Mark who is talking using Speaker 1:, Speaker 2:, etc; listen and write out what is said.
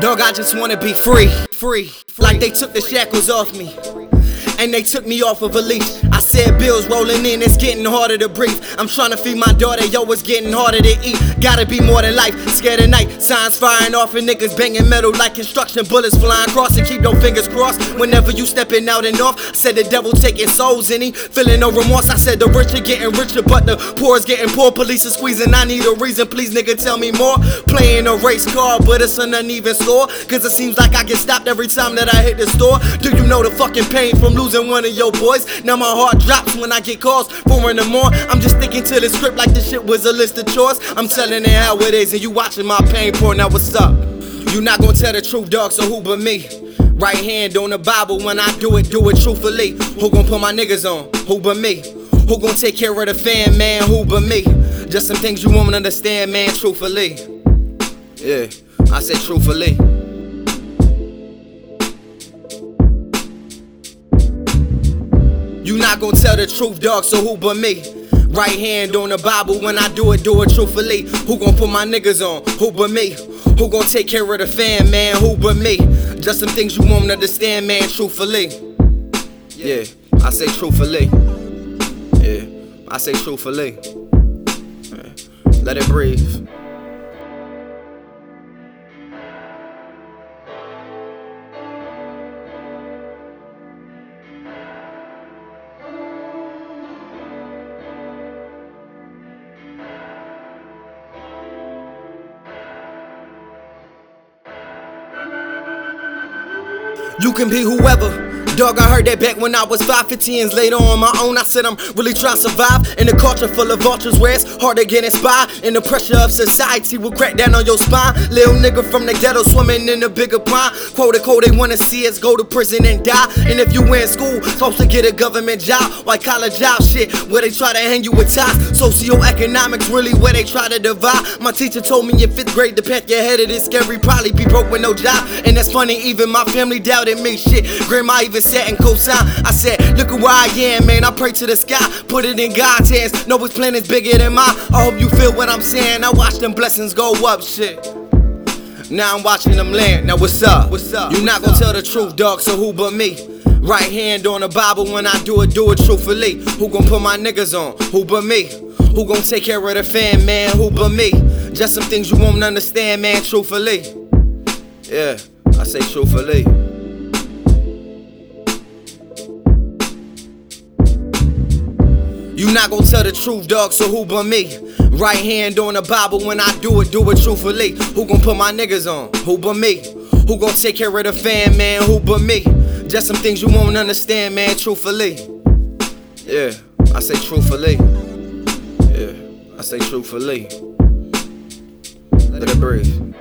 Speaker 1: Dog, I just wanna be free, free, free. Like they took the shackles off me, and they took me off of a leash. I said bills rolling in, it's getting harder to breathe. I'm trying to feed my daughter, yo, it's getting harder to eat. Gotta be more than life, scared at night. Signs firing off and niggas banging metal like construction bullets flying across. And keep your fingers crossed whenever you stepping out and off. I said the devil taking souls in he, feeling no remorse. I said the rich are getting richer, but the poor is getting poor. Police are squeezing, I need a reason, please, nigga, tell me more. Playing a race car, but it's an uneven score. Cause it seems like I get stopped every time that I hit the store. Do you know the fucking pain from losing one of your boys? Now my heart drops when I get calls for in the more. I'm just sticking to the script like this shit was a list of chores. I'm telling it how it is, and you watching my pain pour. Now what's up? You not gonna tell the truth, dog, so who but me? Right hand on the Bible when I do it, do it truthfully. Who gon' put my niggas on? Who but me? Who gon' take care of the fan, man? Who but me? Just some things you won't understand, man, truthfully. Yeah, I said truthfully. Not gonna tell the truth, dog, so who but me? Right hand on the Bible when I do it, do it truthfully. Who gon' put my niggas on? Who but me? Who gon' take care of the fam, man? Who but me? Just some things you won't understand, man, truthfully. Yeah, I say truthfully. Yeah, I say truthfully. Yeah. Let it breathe. You can be whoever. Dog, I heard that back when I was 5, 15 years later on my own. I said I'm really trying to survive in a culture full of vultures where it's hard to get inspired. And the pressure of society will crack down on your spine. Little nigga from the ghetto swimming in a bigger pond. Quote unquote, they wanna see us go to prison and die. And if you in school, supposed to get a government job, white collar job shit, where they try to hang you with ties. Socioeconomics really where they try to divide. My teacher told me in fifth grade, the path you're headed is scary. Probably be broke with no job. And that's funny, even my family doubted me. Shit, grandma even sat and co-sign. I said, look at where I am, man. I pray to the sky, put it in God's hands. Know his plan is bigger than mine. I hope you feel what I'm saying. I watch them blessings go up, shit. Now I'm watching them land. Now what's up? What's up? You not gonna tell the truth, dog. So who but me? Right hand on the Bible when I do it, do it truthfully. Who gon' put my niggas on? Who but me? Who gon' take care of the fam, man? Who but me? Just some things you won't understand, man. Truthfully. Yeah, I say truthfully. You not gonna tell the truth, dog, so who but me? Right hand on the Bible when I do it, do it truthfully. Who gon' put my niggas on? Who but me? Who gon' take care of the fan, man? Who but me? Just some things you won't understand, man, truthfully. Yeah, I say truthfully. Yeah, I say truthfully. Let it breathe.